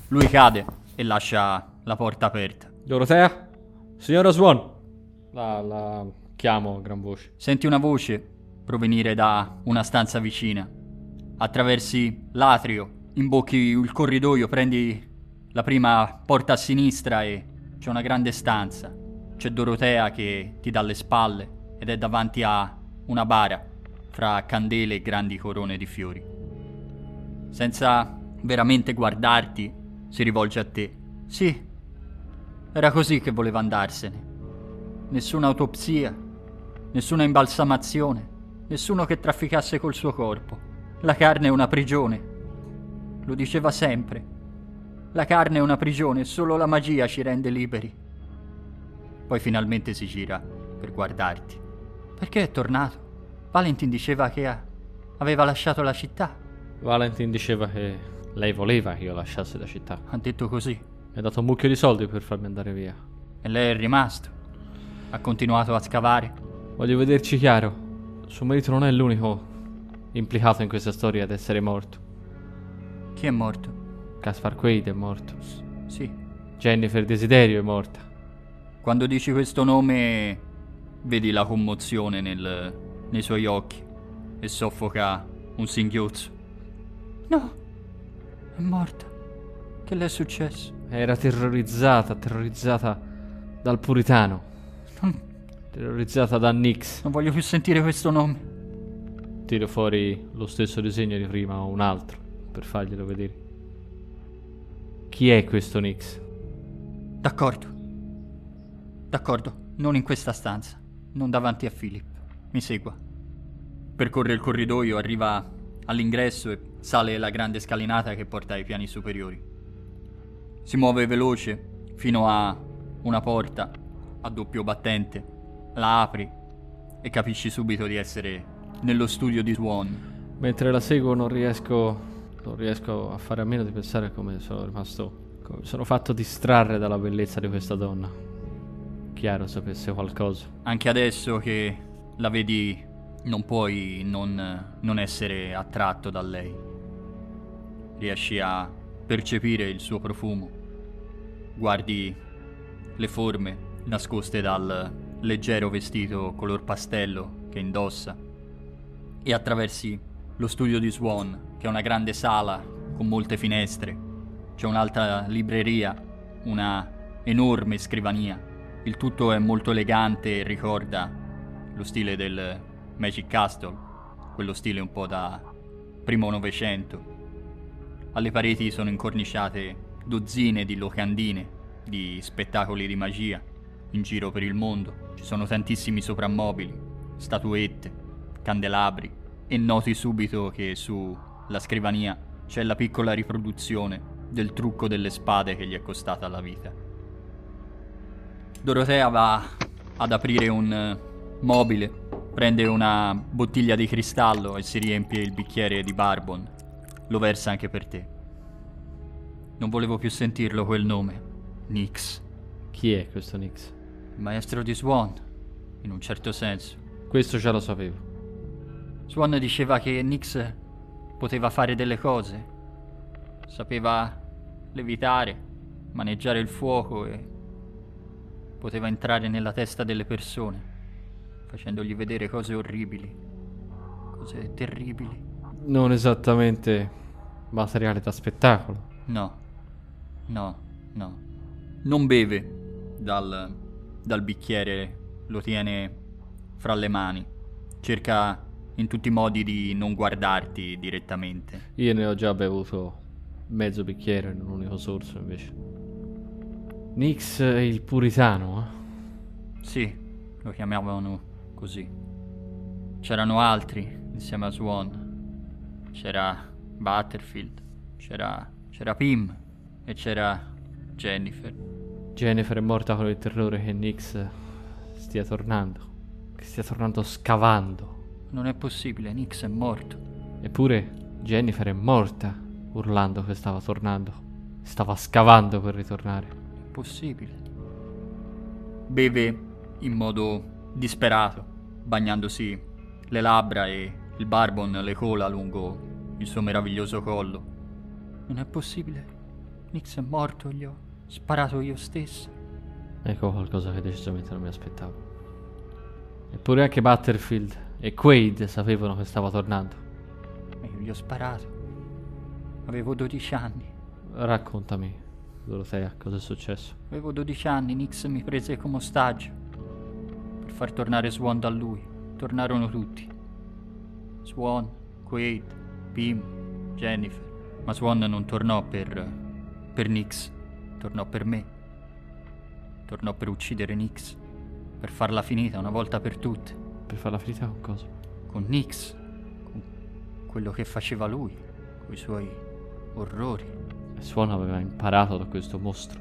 Lui cade e lascia la porta aperta. Dorotea? Signora Swan? La, la chiamo a gran voce. Senti una voce provenire da una stanza vicina. Attraversi l'atrio, imbocchi il corridoio, prendi la prima porta a sinistra e c'è una grande stanza. C'è Dorotea che ti dà le spalle ed è davanti a una bara fra candele e grandi corone di fiori. Senza veramente guardarti, si rivolge a te. Sì, era così che voleva andarsene. Nessuna autopsia, nessuna imbalsamazione, nessuno che trafficasse col suo corpo. La carne è una prigione. Lo diceva sempre. La carne è una prigione, solo la magia ci rende liberi. Poi finalmente si gira per guardarti. Perché è tornato? Valentin diceva che aveva lasciato la città. Valentin diceva che lei voleva che io lasciassi la città. Ha detto così. Mi ha dato un mucchio di soldi per farmi andare via. E lei è rimasto. Ha continuato a scavare. Voglio vederci chiaro. Suo marito non è l'unico implicato in questa storia ad essere morto. Chi è morto? Caspar Quaid è morto. Sì. Jennifer Desiderio è morta. Quando dici questo nome, vedi la commozione nel- nei suoi occhi e soffoca un singhiozzo. No, è morta. Che le è successo? Era terrorizzata, terrorizzata dal puritano. Non, Terrorizzata da Nix. non voglio più sentire questo nome. Tiro fuori lo stesso disegno di prima o un altro per farglielo vedere. Chi è questo Nix? D'accordo. D'accordo, non in questa stanza, non davanti a Philip. Mi segua. Percorre il corridoio, arriva all'ingresso e sale la grande scalinata che porta ai piani superiori. Si muove veloce fino a una porta a doppio battente. La apri e capisci subito di essere nello studio di Swan. Mentre la seguo non riesco, non riesco a fare a meno di pensare a come sono rimasto, come sono fatto distrarre dalla bellezza di questa donna. Chiaro sapesse qualcosa. Anche adesso che la vedi, non puoi non, non essere attratto da lei. Riesci a percepire il suo profumo. Guardi le forme nascoste dal leggero vestito color pastello che indossa e attraversi lo studio di Swan, che è una grande sala con molte finestre. C'è un'altra libreria, una enorme scrivania. Il tutto è molto elegante e ricorda lo stile del Magic Castle, quello stile un po' da primo Novecento. Alle pareti sono incorniciate dozzine di locandine, di spettacoli di magia in giro per il mondo. Ci sono tantissimi soprammobili, statuette, candelabri e noti subito che sulla scrivania c'è la piccola riproduzione del trucco delle spade che gli è costata la vita. Dorotea va ad aprire un eh, mobile, prende una bottiglia di cristallo e si riempie il bicchiere di barbon. Lo versa anche per te. Non volevo più sentirlo quel nome. Nix. Chi è questo Nix? Il maestro di Swan, in un certo senso. Questo già lo sapevo. Swan diceva che Nix poteva fare delle cose. Sapeva levitare, maneggiare il fuoco e poteva entrare nella testa delle persone, facendogli vedere cose orribili, cose terribili. Non esattamente materiale da spettacolo. No, no, no. Non beve dal, dal bicchiere, lo tiene fra le mani. Cerca in tutti i modi di non guardarti direttamente. Io ne ho già bevuto mezzo bicchiere in un unico sorso invece. Nix è il puritano, eh? Sì, lo chiamavano così. C'erano altri insieme a Swan. C'era Butterfield, c'era, c'era Pim e c'era Jennifer. Jennifer è morta con il terrore che Nix stia tornando. Che stia tornando scavando. Non è possibile, Nix è morto. Eppure Jennifer è morta, urlando che stava tornando. Stava scavando per ritornare. È possibile. Beve in modo disperato, bagnandosi le labbra e il barbon le cola lungo il suo meraviglioso collo. Non è possibile. Nix è morto, gli ho sparato io stesso. Ecco qualcosa che decisamente non mi aspettavo. Eppure anche Butterfield e Quaid sapevano che stava tornando. E io gli ho sparato. Avevo 12 anni. Raccontami, Dorothea, cosa è successo? Avevo 12 anni, Nix mi prese come ostaggio. Far tornare Swan da lui. Tornarono tutti. Swan, Quaid, Pim, Jennifer. Ma Swan non tornò per... per Nix. Tornò per me. Tornò per uccidere Nix. Per farla finita una volta per tutte. Per farla finita con cosa? Con Nix. Con quello che faceva lui. Con i suoi orrori. E Swan aveva imparato da questo mostro.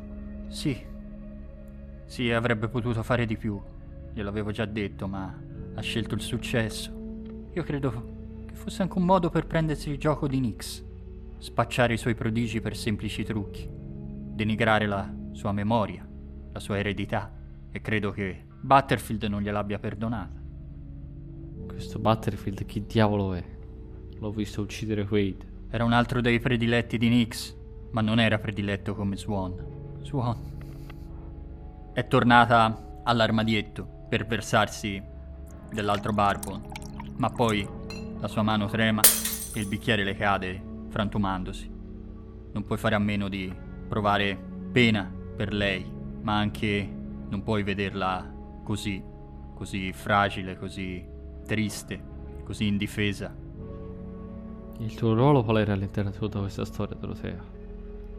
Sì. Sì, avrebbe potuto fare di più. Gliel'avevo già detto, ma ha scelto il successo. Io credo che fosse anche un modo per prendersi il gioco di Nix. Spacciare i suoi prodigi per semplici trucchi. Denigrare la sua memoria, la sua eredità. E credo che Butterfield non gliel'abbia perdonata. Questo Butterfield chi diavolo è? L'ho visto uccidere Quaid. Era un altro dei prediletti di Nix, ma non era prediletto come Swan. Swan. È tornata all'armadietto per versarsi dell'altro barbon, ma poi la sua mano trema e il bicchiere le cade frantumandosi. Non puoi fare a meno di provare pena per lei, ma anche non puoi vederla così, così fragile, così triste, così indifesa. Il tuo ruolo qual era all'interno di tutta questa storia, Dorothea?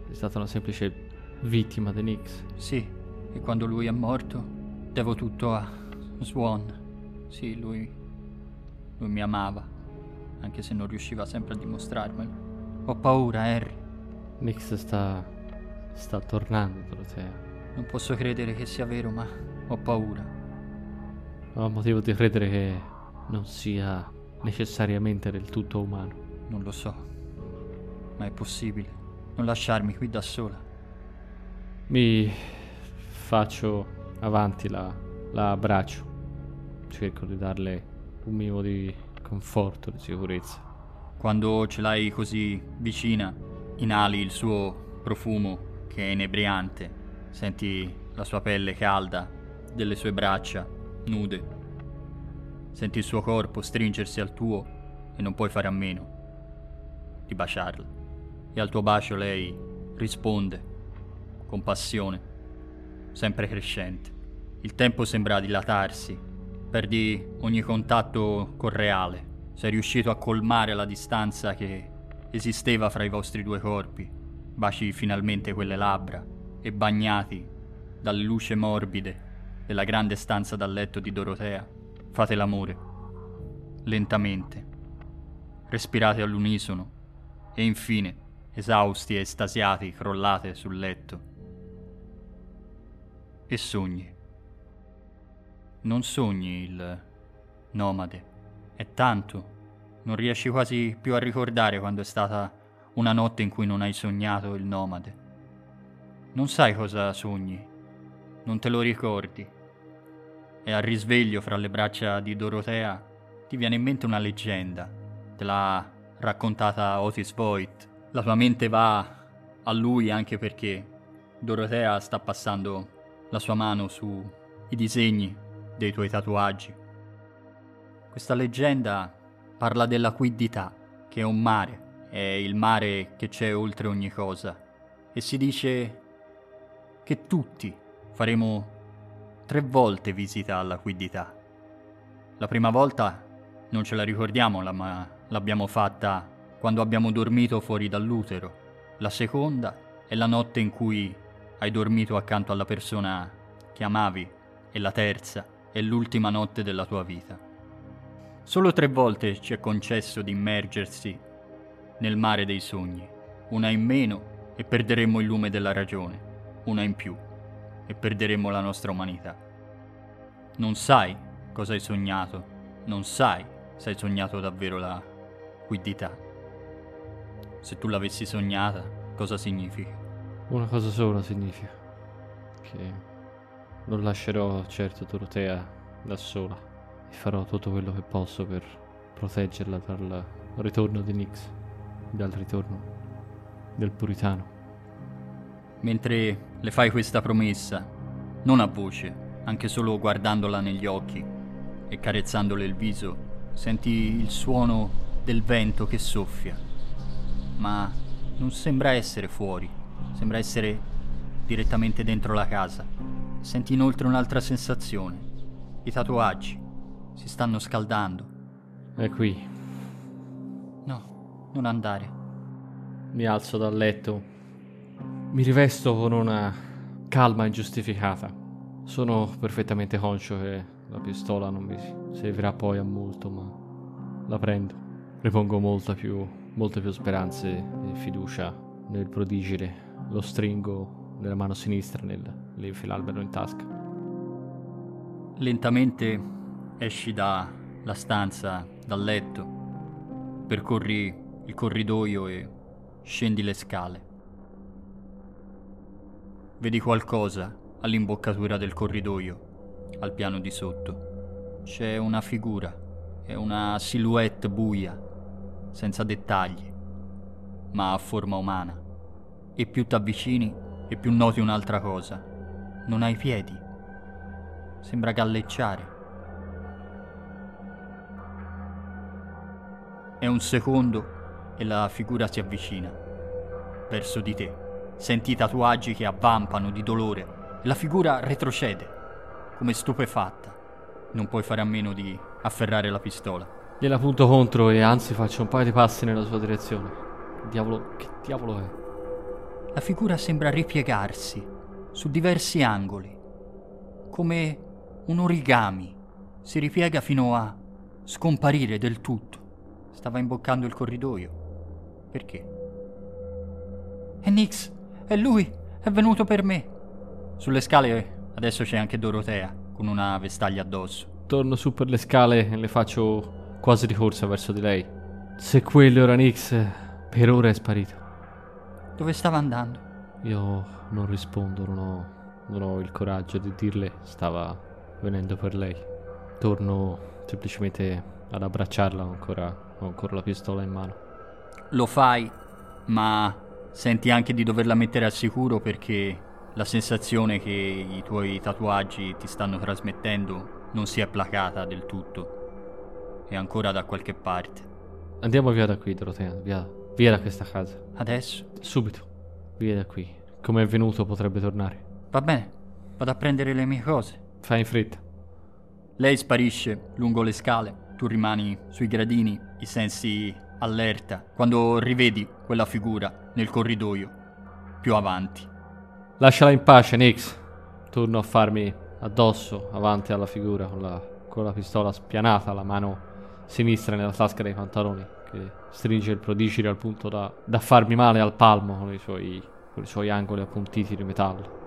Sei stata una semplice vittima di Nix. Sì, e quando lui è morto, devo tutto a Swan. Sì, lui. lui mi amava, anche se non riusciva sempre a dimostrarmelo. Ho paura, Harry. Nix sta. sta tornando, Dorothea. Non posso credere che sia vero, ma ho paura. Ho motivo di credere che non sia necessariamente del tutto umano. Non lo so, ma è possibile. Non lasciarmi qui da sola. Mi faccio avanti, la, la abbraccio. Cerco di darle un minimo di conforto, di sicurezza. Quando ce l'hai così vicina, inali il suo profumo che è inebriante. Senti la sua pelle calda, delle sue braccia nude. Senti il suo corpo stringersi al tuo e non puoi fare a meno di baciarla. E al tuo bacio lei risponde con passione, sempre crescente. Il tempo sembra dilatarsi, perdi ogni contatto col reale. Sei riuscito a colmare la distanza che esisteva fra i vostri due corpi. Baci finalmente quelle labbra e bagnati dalle luci morbide della grande stanza da letto di Dorotea, fate l'amore. Lentamente. Respirate all'unisono e infine, esausti e estasiati, crollate sul letto. E sogni. Non sogni il nomade. È tanto. Non riesci quasi più a ricordare quando è stata una notte in cui non hai sognato il nomade. Non sai cosa sogni. Non te lo ricordi. E al risveglio fra le braccia di Dorotea ti viene in mente una leggenda. Te la raccontata Otis Voigt. La tua mente va a lui anche perché Dorotea sta passando la sua mano sui disegni dei tuoi tatuaggi. Questa leggenda parla della quiddità, che è un mare, è il mare che c'è oltre ogni cosa, e si dice che tutti faremo tre volte visita alla quiddità. La prima volta non ce la ricordiamo, ma l'abbiamo fatta quando abbiamo dormito fuori dall'utero. La seconda è la notte in cui hai dormito accanto alla persona che amavi. E la terza è l'ultima notte della tua vita. Solo tre volte ci è concesso di immergersi nel mare dei sogni. Una in meno e perderemmo il lume della ragione. Una in più e perderemmo la nostra umanità. non sai cosa hai sognato, non sai se hai sognato davvero la quiddità. Se tu l'avessi sognata, cosa significa? Una cosa sola significa che non lascerò certo Dorotea da sola e farò tutto quello che posso per proteggerla dal ritorno di Nix, dal ritorno del puritano. Mentre le fai questa promessa, non a voce, anche solo guardandola negli occhi e carezzandole il viso, senti il suono del vento che soffia, ma non sembra essere fuori, sembra essere direttamente dentro la casa. Senti inoltre un'altra sensazione. I tatuaggi si stanno scaldando. È qui. No, non andare. Mi alzo dal letto mi rivesto con una calma ingiustificata. Sono perfettamente conscio che la pistola non mi servirà poi a molto, ma la prendo. Ripongo molta più, molte più speranze e fiducia nel prodigere. Lo stringo nella mano sinistra nell'infilarmelo in tasca. Lentamente esci dalla stanza, dal letto, percorri il corridoio e scendi le scale. Vedi qualcosa all'imboccatura del corridoio, al piano di sotto. C'è una figura, è una silhouette buia, senza dettagli, ma a forma umana. E più t'avvicini e più noti un'altra cosa. Non hai piedi. Sembra galleggiare. È un secondo e la figura si avvicina, verso di te. Senti i tatuaggi che avvampano di dolore la figura retrocede, come stupefatta. Non puoi fare a meno di afferrare la pistola. Gliela punto contro e anzi faccio un paio di passi nella sua direzione. Diavolo, che diavolo è? La figura sembra ripiegarsi su diversi angoli, come un origami. Si ripiega fino a scomparire del tutto. Stava imboccando il corridoio. Perché? È Nix! È lui! È venuto per me! Sulle scale adesso c'è anche Dorotea, con una vestaglia addosso. Torno su per le scale e le faccio quasi di corsa verso di lei. Se quello era Nix, per ora è sparito. Dove stava andando? Io non rispondo, non ho, non ho il coraggio di dirle stava venendo per lei. Torno semplicemente ad abbracciarla, ancora, ho ancora la pistola in mano. Lo fai, ma Senti anche di doverla mettere al sicuro perché la sensazione che i tuoi tatuaggi ti stanno trasmettendo non si è placata del tutto. È ancora da qualche parte. Andiamo via da qui, Dorotea. Via, via da questa casa. Adesso? Subito. Via da qui. Come è venuto potrebbe tornare. Va bene. Vado a prendere le mie cose. Fai in fretta. Lei sparisce lungo le scale. Tu rimani sui gradini, i sensi allerta, quando rivedi quella figura nel corridoio, più avanti. Lasciala in pace, Nix. Torno a farmi addosso, avanti alla figura, con la, con la pistola spianata, la mano sinistra nella tasca dei pantaloni, che stringe il prodigere al punto da, da farmi male al palmo con i, suoi, con i suoi angoli appuntiti di metallo.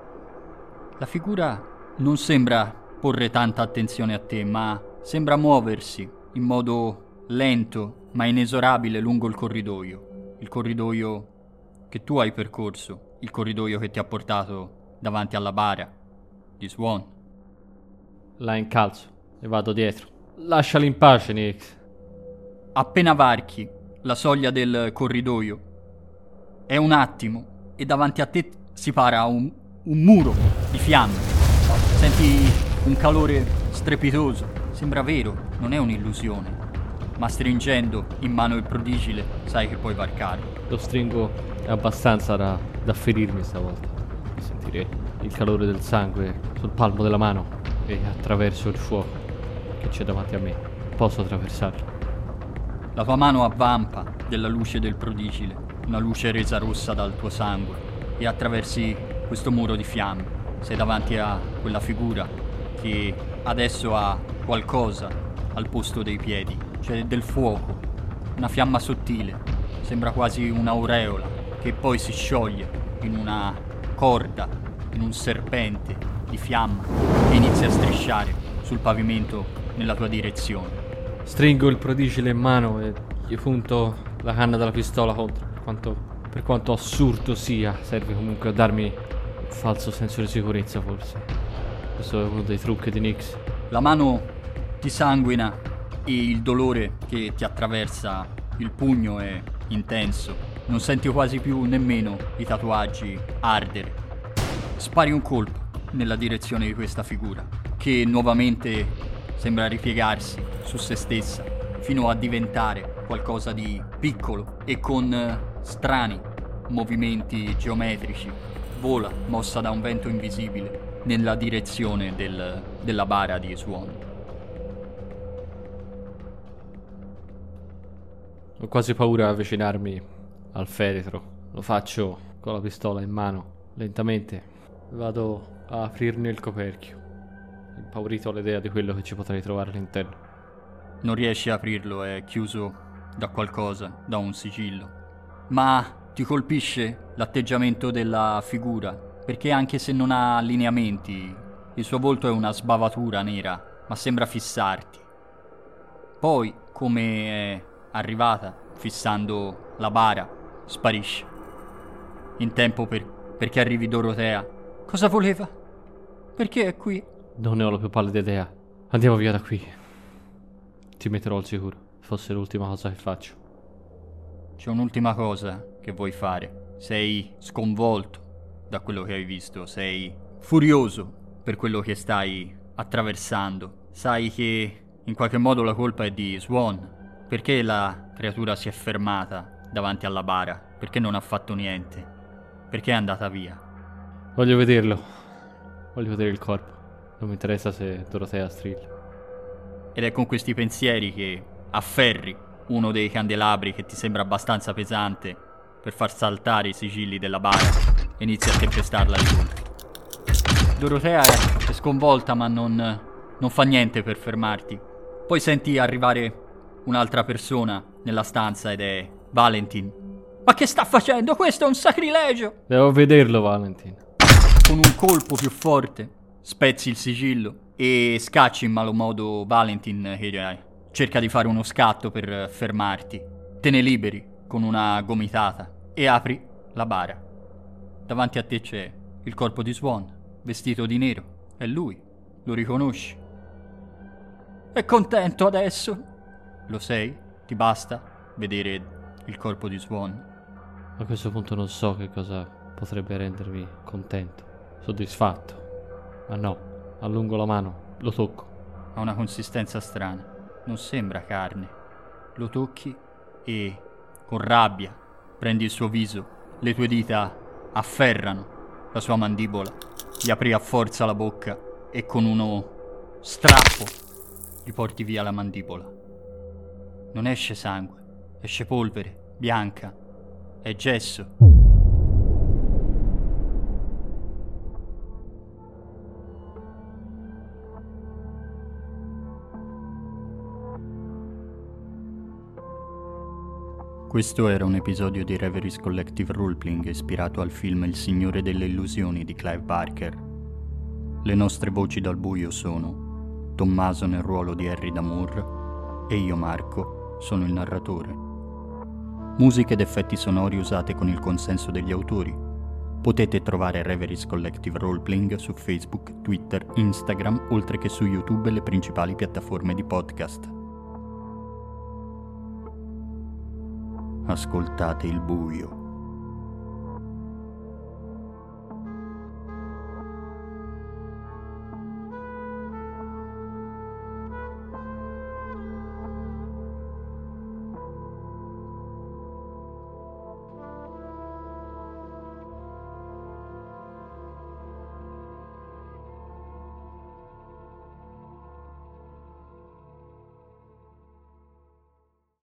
La figura non sembra porre tanta attenzione a te, ma sembra muoversi in modo lento ma inesorabile lungo il corridoio, il corridoio che tu hai percorso, il corridoio che ti ha portato davanti alla bara di Swan. La incalzo e vado dietro. Lasciali in pace, Nick. Appena varchi la soglia del corridoio, è un attimo e davanti a te si para un, un muro di fiamme. Senti un calore strepitoso, sembra vero, non è un'illusione ma stringendo in mano il prodigile sai che puoi varcare. Lo stringo abbastanza da, da ferirmi stavolta. Sentire il calore del sangue sul palmo della mano e attraverso il fuoco che c'è davanti a me. Posso attraversarlo. La tua mano avvampa della luce del prodigile, una luce resa rossa dal tuo sangue, e attraversi questo muro di fiamme. Sei davanti a quella figura che adesso ha qualcosa al posto dei piedi c'è del fuoco, una fiamma sottile, sembra quasi un'aureola che poi si scioglie in una corda, in un serpente di fiamma che inizia a strisciare sul pavimento nella tua direzione. Stringo il prodigile in mano e gli punto la canna della pistola contro. Quanto, per quanto assurdo sia, serve comunque a darmi un falso senso di sicurezza, forse. Questo è uno dei trucchi di Nix. La mano ti sanguina e il dolore che ti attraversa il pugno è intenso. Non senti quasi più nemmeno i tatuaggi ardere. Spari un colpo nella direzione di questa figura, che nuovamente sembra ripiegarsi su se stessa, fino a diventare qualcosa di piccolo e con eh, strani movimenti geometrici. Vola, mossa da un vento invisibile, nella direzione del- della bara di Swan. Ho quasi paura di avvicinarmi al feretro. Lo faccio con la pistola in mano, lentamente. Vado a aprirne il coperchio, impaurito all'idea di quello che ci potrei trovare all'interno. Non riesci a aprirlo, è chiuso da qualcosa, da un sigillo. Ma ti colpisce l'atteggiamento della figura, perché anche se non ha lineamenti, il suo volto è una sbavatura nera, ma sembra fissarti. Poi, come è arrivata, fissando la bara, sparisce. In tempo per- perché arrivi Dorotea. Cosa voleva? Perché è qui? Non ne ho la più pallida idea. Andiamo via da qui. Ti metterò al sicuro. Fosse l'ultima cosa che faccio. C'è un'ultima cosa che vuoi fare. Sei sconvolto da quello che hai visto, sei furioso per quello che stai attraversando. Sai che in qualche modo la colpa è di Swan. Perché la creatura si è fermata davanti alla bara? Perché non ha fatto niente? Perché è andata via? Voglio vederlo. Voglio vedere il corpo. Non mi interessa se Dorotea strilla. Ed è con questi pensieri che afferri uno dei candelabri che ti sembra abbastanza pesante per far saltare i sigilli della bara e inizi a tempestarla di colpi. Dorotea è è sconvolta ma non, non fa niente per fermarti. Poi senti arrivare un'altra persona nella stanza ed è Valentin. Ma che sta facendo? Questo è un sacrilegio! Devo vederlo, Valentin. con un colpo più forte spezzi il sigillo e scacci in malo modo Valentin eh, cerca di fare uno scatto per fermarti. Te ne liberi con una gomitata e apri la bara. Davanti a te c'è il corpo di Swan, vestito di nero. È lui, lo riconosci. È contento adesso? Lo sei? Ti basta vedere il corpo di Swan? A questo punto non so che cosa potrebbe rendermi contento, soddisfatto. Ma no, allungo la mano, lo tocco. Ha una consistenza strana. Non sembra carne. Lo tocchi e, con rabbia, prendi il suo viso. Le tue dita afferrano la sua mandibola. Gli apri a forza la bocca e con uno strappo gli porti via la mandibola. Non esce sangue, esce polvere, bianca. È gesso. Questo era un episodio di Reveries Collective Roleplaying ispirato al film Il Signore delle Illusioni di Clive Barker. Le nostre voci dal buio sono Tommaso nel ruolo di Harry Damour e io Marco sono il narratore. Musiche ed effetti sonori usate con il consenso degli autori. Potete trovare Reveries Collective Roleplaying su Facebook, Twitter, Instagram, oltre che su YouTube e le principali piattaforme di podcast. Ascoltate il buio.